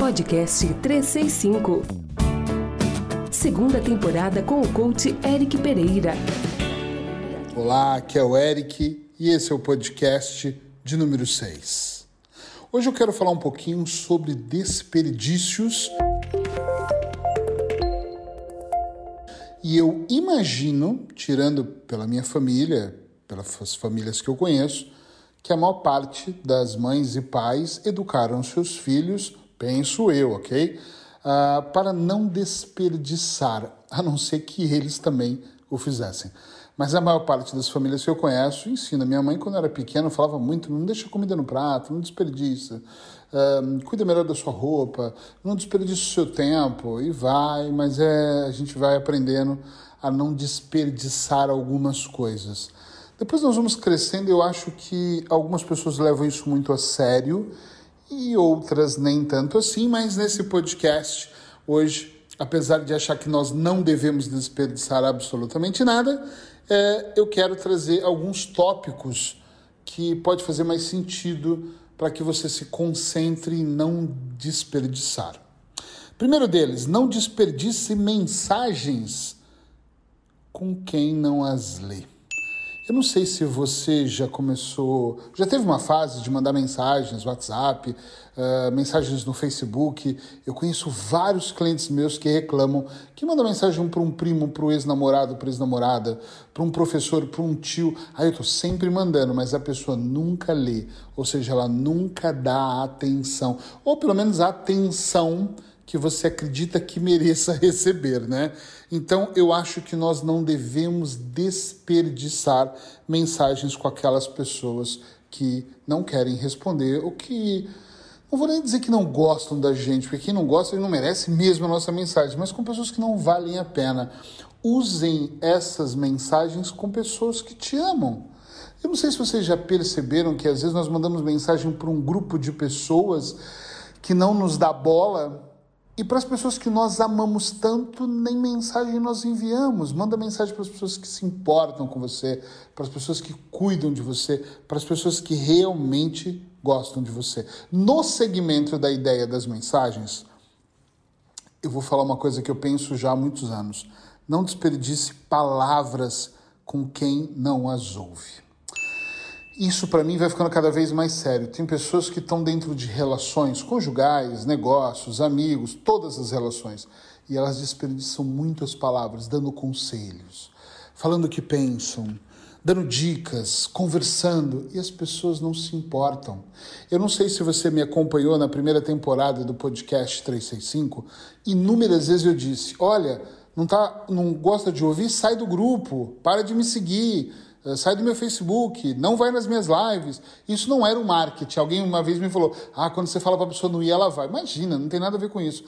Podcast 365. Segunda temporada com o coach Eric Pereira. Olá, aqui é o Eric e esse é o podcast de número 6. Hoje eu quero falar um pouquinho sobre desperdícios. E eu imagino, tirando pela minha família, pelas famílias que eu conheço, que a maior parte das mães e pais educaram seus filhos, penso eu, ok? Uh, para não desperdiçar, a não ser que eles também o fizessem. Mas a maior parte das famílias que eu conheço ensina. Minha mãe, quando era pequena, falava muito: não deixa comida no prato, não desperdiça, uh, cuida melhor da sua roupa, não desperdiça o seu tempo, e vai, mas é, a gente vai aprendendo a não desperdiçar algumas coisas. Depois nós vamos crescendo, eu acho que algumas pessoas levam isso muito a sério e outras nem tanto assim, mas nesse podcast hoje, apesar de achar que nós não devemos desperdiçar absolutamente nada, é, eu quero trazer alguns tópicos que pode fazer mais sentido para que você se concentre em não desperdiçar. Primeiro deles, não desperdice mensagens com quem não as lê. Eu não sei se você já começou, já teve uma fase de mandar mensagens, WhatsApp, uh, mensagens no Facebook. Eu conheço vários clientes meus que reclamam que mandam mensagem para um primo, para o ex-namorado, para ex-namorada, para um professor, para um tio. Aí eu estou sempre mandando, mas a pessoa nunca lê, ou seja, ela nunca dá atenção, ou pelo menos atenção que você acredita que mereça receber, né? Então eu acho que nós não devemos desperdiçar mensagens com aquelas pessoas que não querem responder ou que não vou nem dizer que não gostam da gente, porque quem não gosta ele não merece mesmo a nossa mensagem, mas com pessoas que não valem a pena. Usem essas mensagens com pessoas que te amam. Eu não sei se vocês já perceberam que às vezes nós mandamos mensagem para um grupo de pessoas que não nos dá bola e para as pessoas que nós amamos tanto, nem mensagem nós enviamos. Manda mensagem para as pessoas que se importam com você, para as pessoas que cuidam de você, para as pessoas que realmente gostam de você. No segmento da ideia das mensagens, eu vou falar uma coisa que eu penso já há muitos anos. Não desperdice palavras com quem não as ouve isso para mim vai ficando cada vez mais sério. Tem pessoas que estão dentro de relações conjugais, negócios, amigos, todas as relações, e elas desperdiçam muitas palavras, dando conselhos, falando o que pensam, dando dicas, conversando, e as pessoas não se importam. Eu não sei se você me acompanhou na primeira temporada do podcast 365, inúmeras vezes eu disse: "Olha, não tá, não gosta de ouvir, sai do grupo, para de me seguir, sai do meu Facebook, não vai nas minhas lives. Isso não era um marketing. Alguém uma vez me falou: ah, quando você fala para a pessoa não ir, ela vai. Imagina, não tem nada a ver com isso.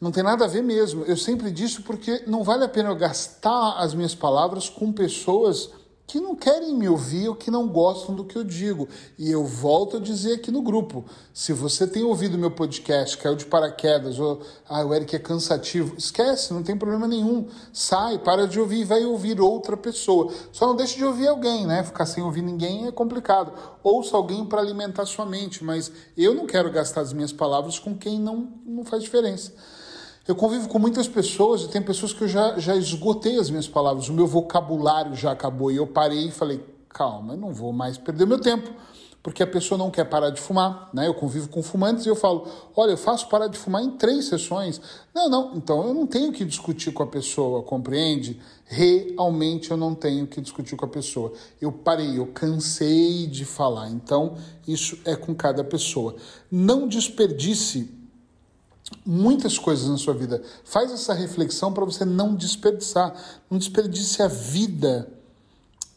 Não tem nada a ver mesmo. Eu sempre disse porque não vale a pena eu gastar as minhas palavras com pessoas que não querem me ouvir ou que não gostam do que eu digo. E eu volto a dizer aqui no grupo: se você tem ouvido meu podcast, caiu de paraquedas, ou ah, o Eric é cansativo, esquece, não tem problema nenhum. Sai, para de ouvir e vai ouvir outra pessoa. Só não deixe de ouvir alguém, né? Ficar sem ouvir ninguém é complicado. Ouça alguém para alimentar sua mente, mas eu não quero gastar as minhas palavras com quem não, não faz diferença. Eu convivo com muitas pessoas e tem pessoas que eu já, já esgotei as minhas palavras, o meu vocabulário já acabou e eu parei e falei, calma, eu não vou mais perder meu tempo, porque a pessoa não quer parar de fumar, né? Eu convivo com fumantes e eu falo, olha, eu faço parar de fumar em três sessões. Não, não, então eu não tenho que discutir com a pessoa, compreende? Realmente eu não tenho que discutir com a pessoa. Eu parei, eu cansei de falar. Então, isso é com cada pessoa. Não desperdice muitas coisas na sua vida. Faz essa reflexão para você não desperdiçar. Não desperdice a vida,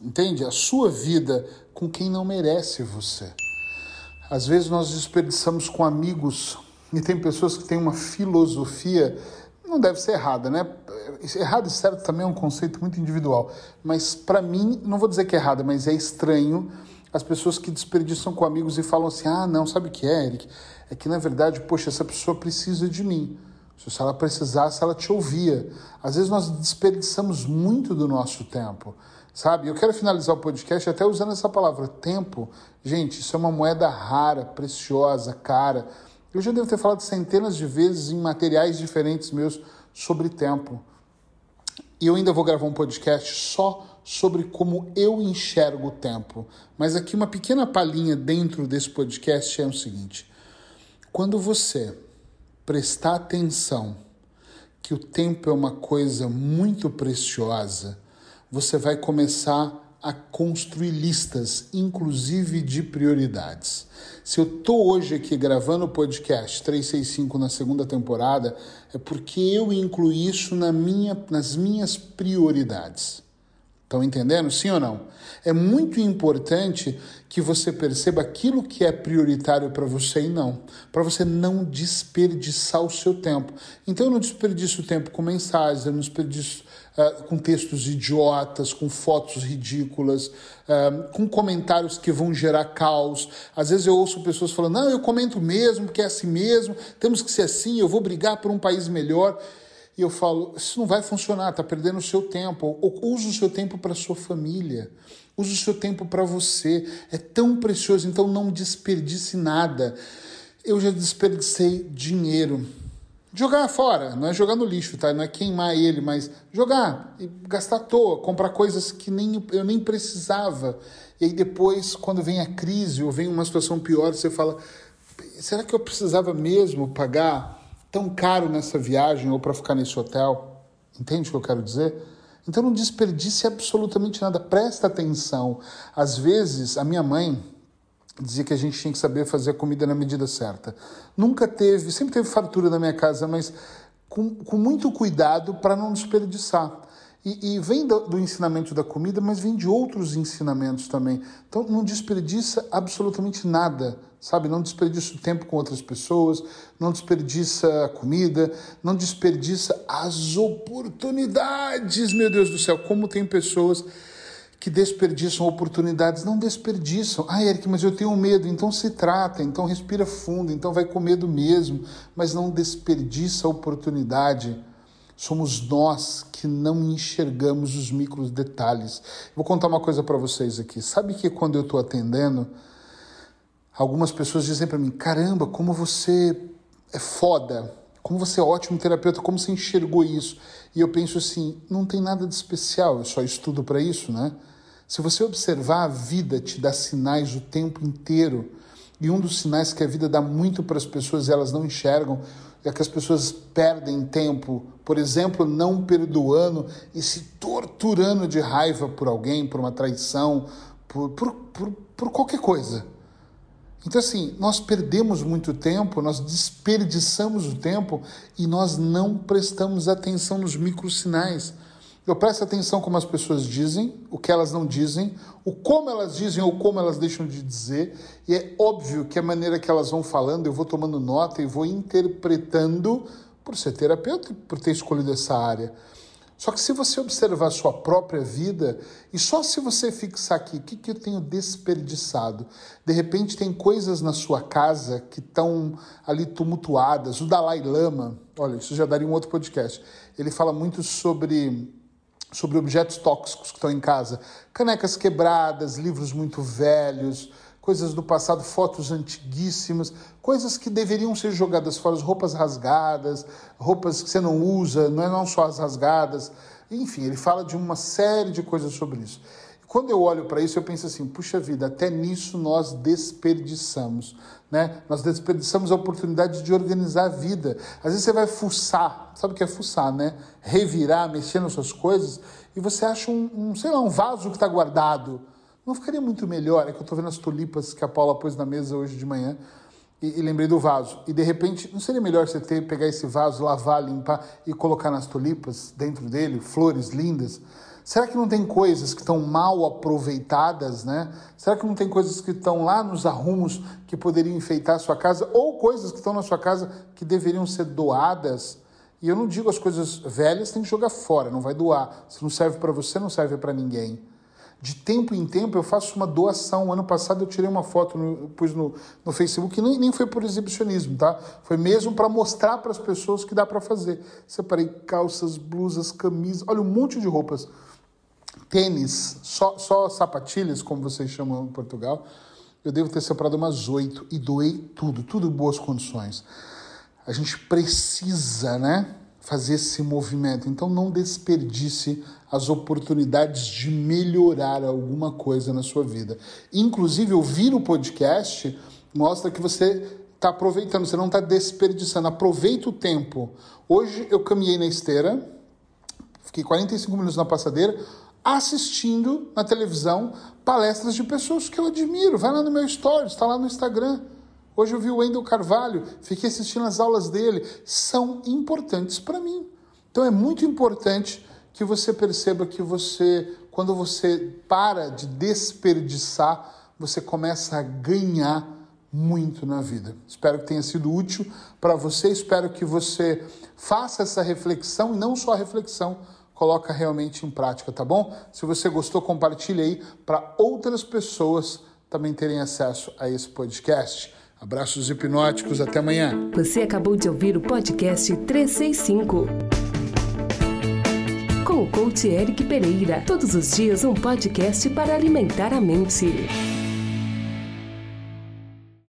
entende? A sua vida com quem não merece você. Às vezes nós desperdiçamos com amigos e tem pessoas que têm uma filosofia, não deve ser errada, né? Errado e certo também é um conceito muito individual, mas para mim, não vou dizer que é errada, mas é estranho as pessoas que desperdiçam com amigos e falam assim: ah, não, sabe o que é, Eric? É que na verdade, poxa, essa pessoa precisa de mim. Se ela precisasse, ela te ouvia. Às vezes nós desperdiçamos muito do nosso tempo, sabe? Eu quero finalizar o podcast até usando essa palavra, tempo. Gente, isso é uma moeda rara, preciosa, cara. Eu já devo ter falado centenas de vezes em materiais diferentes meus sobre tempo. E eu ainda vou gravar um podcast só sobre como eu enxergo o tempo. Mas aqui uma pequena palhinha dentro desse podcast é o seguinte: quando você prestar atenção que o tempo é uma coisa muito preciosa, você vai começar a construir listas, inclusive de prioridades. Se eu estou hoje aqui gravando o podcast 365 na segunda temporada, é porque eu incluí isso na minha, nas minhas prioridades. Estão entendendo? Sim ou não? É muito importante que você perceba aquilo que é prioritário para você e não. Para você não desperdiçar o seu tempo. Então eu não desperdiço tempo com mensagens, eu não desperdiço uh, com textos idiotas, com fotos ridículas, uh, com comentários que vão gerar caos. Às vezes eu ouço pessoas falando: não, eu comento mesmo, porque é assim mesmo, temos que ser assim, eu vou brigar por um país melhor e eu falo, isso não vai funcionar, está perdendo o seu tempo. Use o seu tempo para sua família. Use o seu tempo para você. É tão precioso, então não desperdice nada. Eu já desperdicei dinheiro. Jogar fora, não é jogar no lixo, tá? Não é queimar ele, mas jogar e gastar à toa, comprar coisas que nem, eu nem precisava. E aí depois, quando vem a crise ou vem uma situação pior, você fala: será que eu precisava mesmo pagar tão caro nessa viagem ou para ficar nesse hotel. Entende o que eu quero dizer? Então não desperdice absolutamente nada, presta atenção. Às vezes, a minha mãe dizia que a gente tinha que saber fazer a comida na medida certa. Nunca teve, sempre teve fartura na minha casa, mas com, com muito cuidado para não desperdiçar. E, e vem do, do, ensinamento da comida, mas vem de outros ensinamentos também. Então não desperdiça absolutamente nada, sabe? Não desperdiça o tempo com outras pessoas, não desperdiça a comida, não desperdiça as oportunidades, meu Deus do céu. Como tem pessoas que desperdiçam oportunidades, não desperdiçam. Ah, Eric, mas eu tenho medo. Então se trata, então respira fundo, então vai com medo mesmo, mas não desperdiça a oportunidade Somos nós que não enxergamos os micros detalhes. Vou contar uma coisa para vocês aqui. Sabe que quando eu estou atendendo, algumas pessoas dizem para mim: caramba, como você é foda, como você é ótimo terapeuta, como você enxergou isso? E eu penso assim: não tem nada de especial, eu só estudo para isso, né? Se você observar, a vida te dá sinais o tempo inteiro. E um dos sinais que a vida dá muito para as pessoas e elas não enxergam é que as pessoas perdem tempo, por exemplo, não perdoando e se torturando de raiva por alguém, por uma traição, por, por, por, por qualquer coisa. Então, assim, nós perdemos muito tempo, nós desperdiçamos o tempo e nós não prestamos atenção nos microsinais. Eu presto atenção como as pessoas dizem, o que elas não dizem, o como elas dizem ou como elas deixam de dizer, e é óbvio que a maneira que elas vão falando, eu vou tomando nota e vou interpretando por ser terapeuta, por ter escolhido essa área. Só que se você observar a sua própria vida, e só se você fixar aqui, o que, que eu tenho desperdiçado? De repente tem coisas na sua casa que estão ali tumultuadas. O Dalai Lama, olha, isso já daria um outro podcast. Ele fala muito sobre sobre objetos tóxicos que estão em casa. Canecas quebradas, livros muito velhos, coisas do passado, fotos antiguíssimas, coisas que deveriam ser jogadas fora, roupas rasgadas, roupas que você não usa, não é não só as rasgadas. Enfim, ele fala de uma série de coisas sobre isso. Quando eu olho para isso, eu penso assim: puxa vida, até nisso nós desperdiçamos. Né? Nós desperdiçamos a oportunidade de organizar a vida. Às vezes você vai fuçar, sabe o que é fuçar, né? Revirar, mexer nas suas coisas, e você acha um, um sei lá, um vaso que está guardado. Não ficaria muito melhor? É que eu estou vendo as tulipas que a Paula pôs na mesa hoje de manhã. E, e, lembrei do vaso. E de repente, não seria melhor você ter, pegar esse vaso, lavar, limpar e colocar nas tulipas dentro dele, flores lindas? Será que não tem coisas que estão mal aproveitadas, né? Será que não tem coisas que estão lá nos arrumos que poderiam enfeitar a sua casa ou coisas que estão na sua casa que deveriam ser doadas? E eu não digo as coisas velhas tem que jogar fora, não vai doar. Se não serve para você, não serve para ninguém. De tempo em tempo eu faço uma doação. Ano passado eu tirei uma foto, no, pus no, no Facebook, nem, nem foi por exibicionismo, tá? Foi mesmo para mostrar para as pessoas que dá para fazer. Separei calças, blusas, camisas, olha, um monte de roupas tênis, só, só sapatilhas, como vocês chamam em Portugal. eu devo ter separado umas oito e doei tudo, tudo em boas condições. A gente precisa, né, fazer esse movimento. Então não desperdice as oportunidades de melhorar alguma coisa na sua vida. Inclusive, ouvir o podcast mostra que você está aproveitando, você não está desperdiçando. Aproveita o tempo. Hoje eu caminhei na esteira, fiquei 45 minutos na passadeira, assistindo na televisão palestras de pessoas que eu admiro. Vai lá no meu stories, está lá no Instagram. Hoje eu vi o Wendel Carvalho, fiquei assistindo as aulas dele. São importantes para mim. Então é muito importante que você perceba que você, quando você para de desperdiçar, você começa a ganhar muito na vida. Espero que tenha sido útil para você, espero que você faça essa reflexão e não só a reflexão, coloca realmente em prática, tá bom? Se você gostou, compartilhe aí para outras pessoas também terem acesso a esse podcast. Abraços hipnóticos, até amanhã. Você acabou de ouvir o podcast 365 com o coach Eric Pereira. Todos os dias um podcast para alimentar a mente.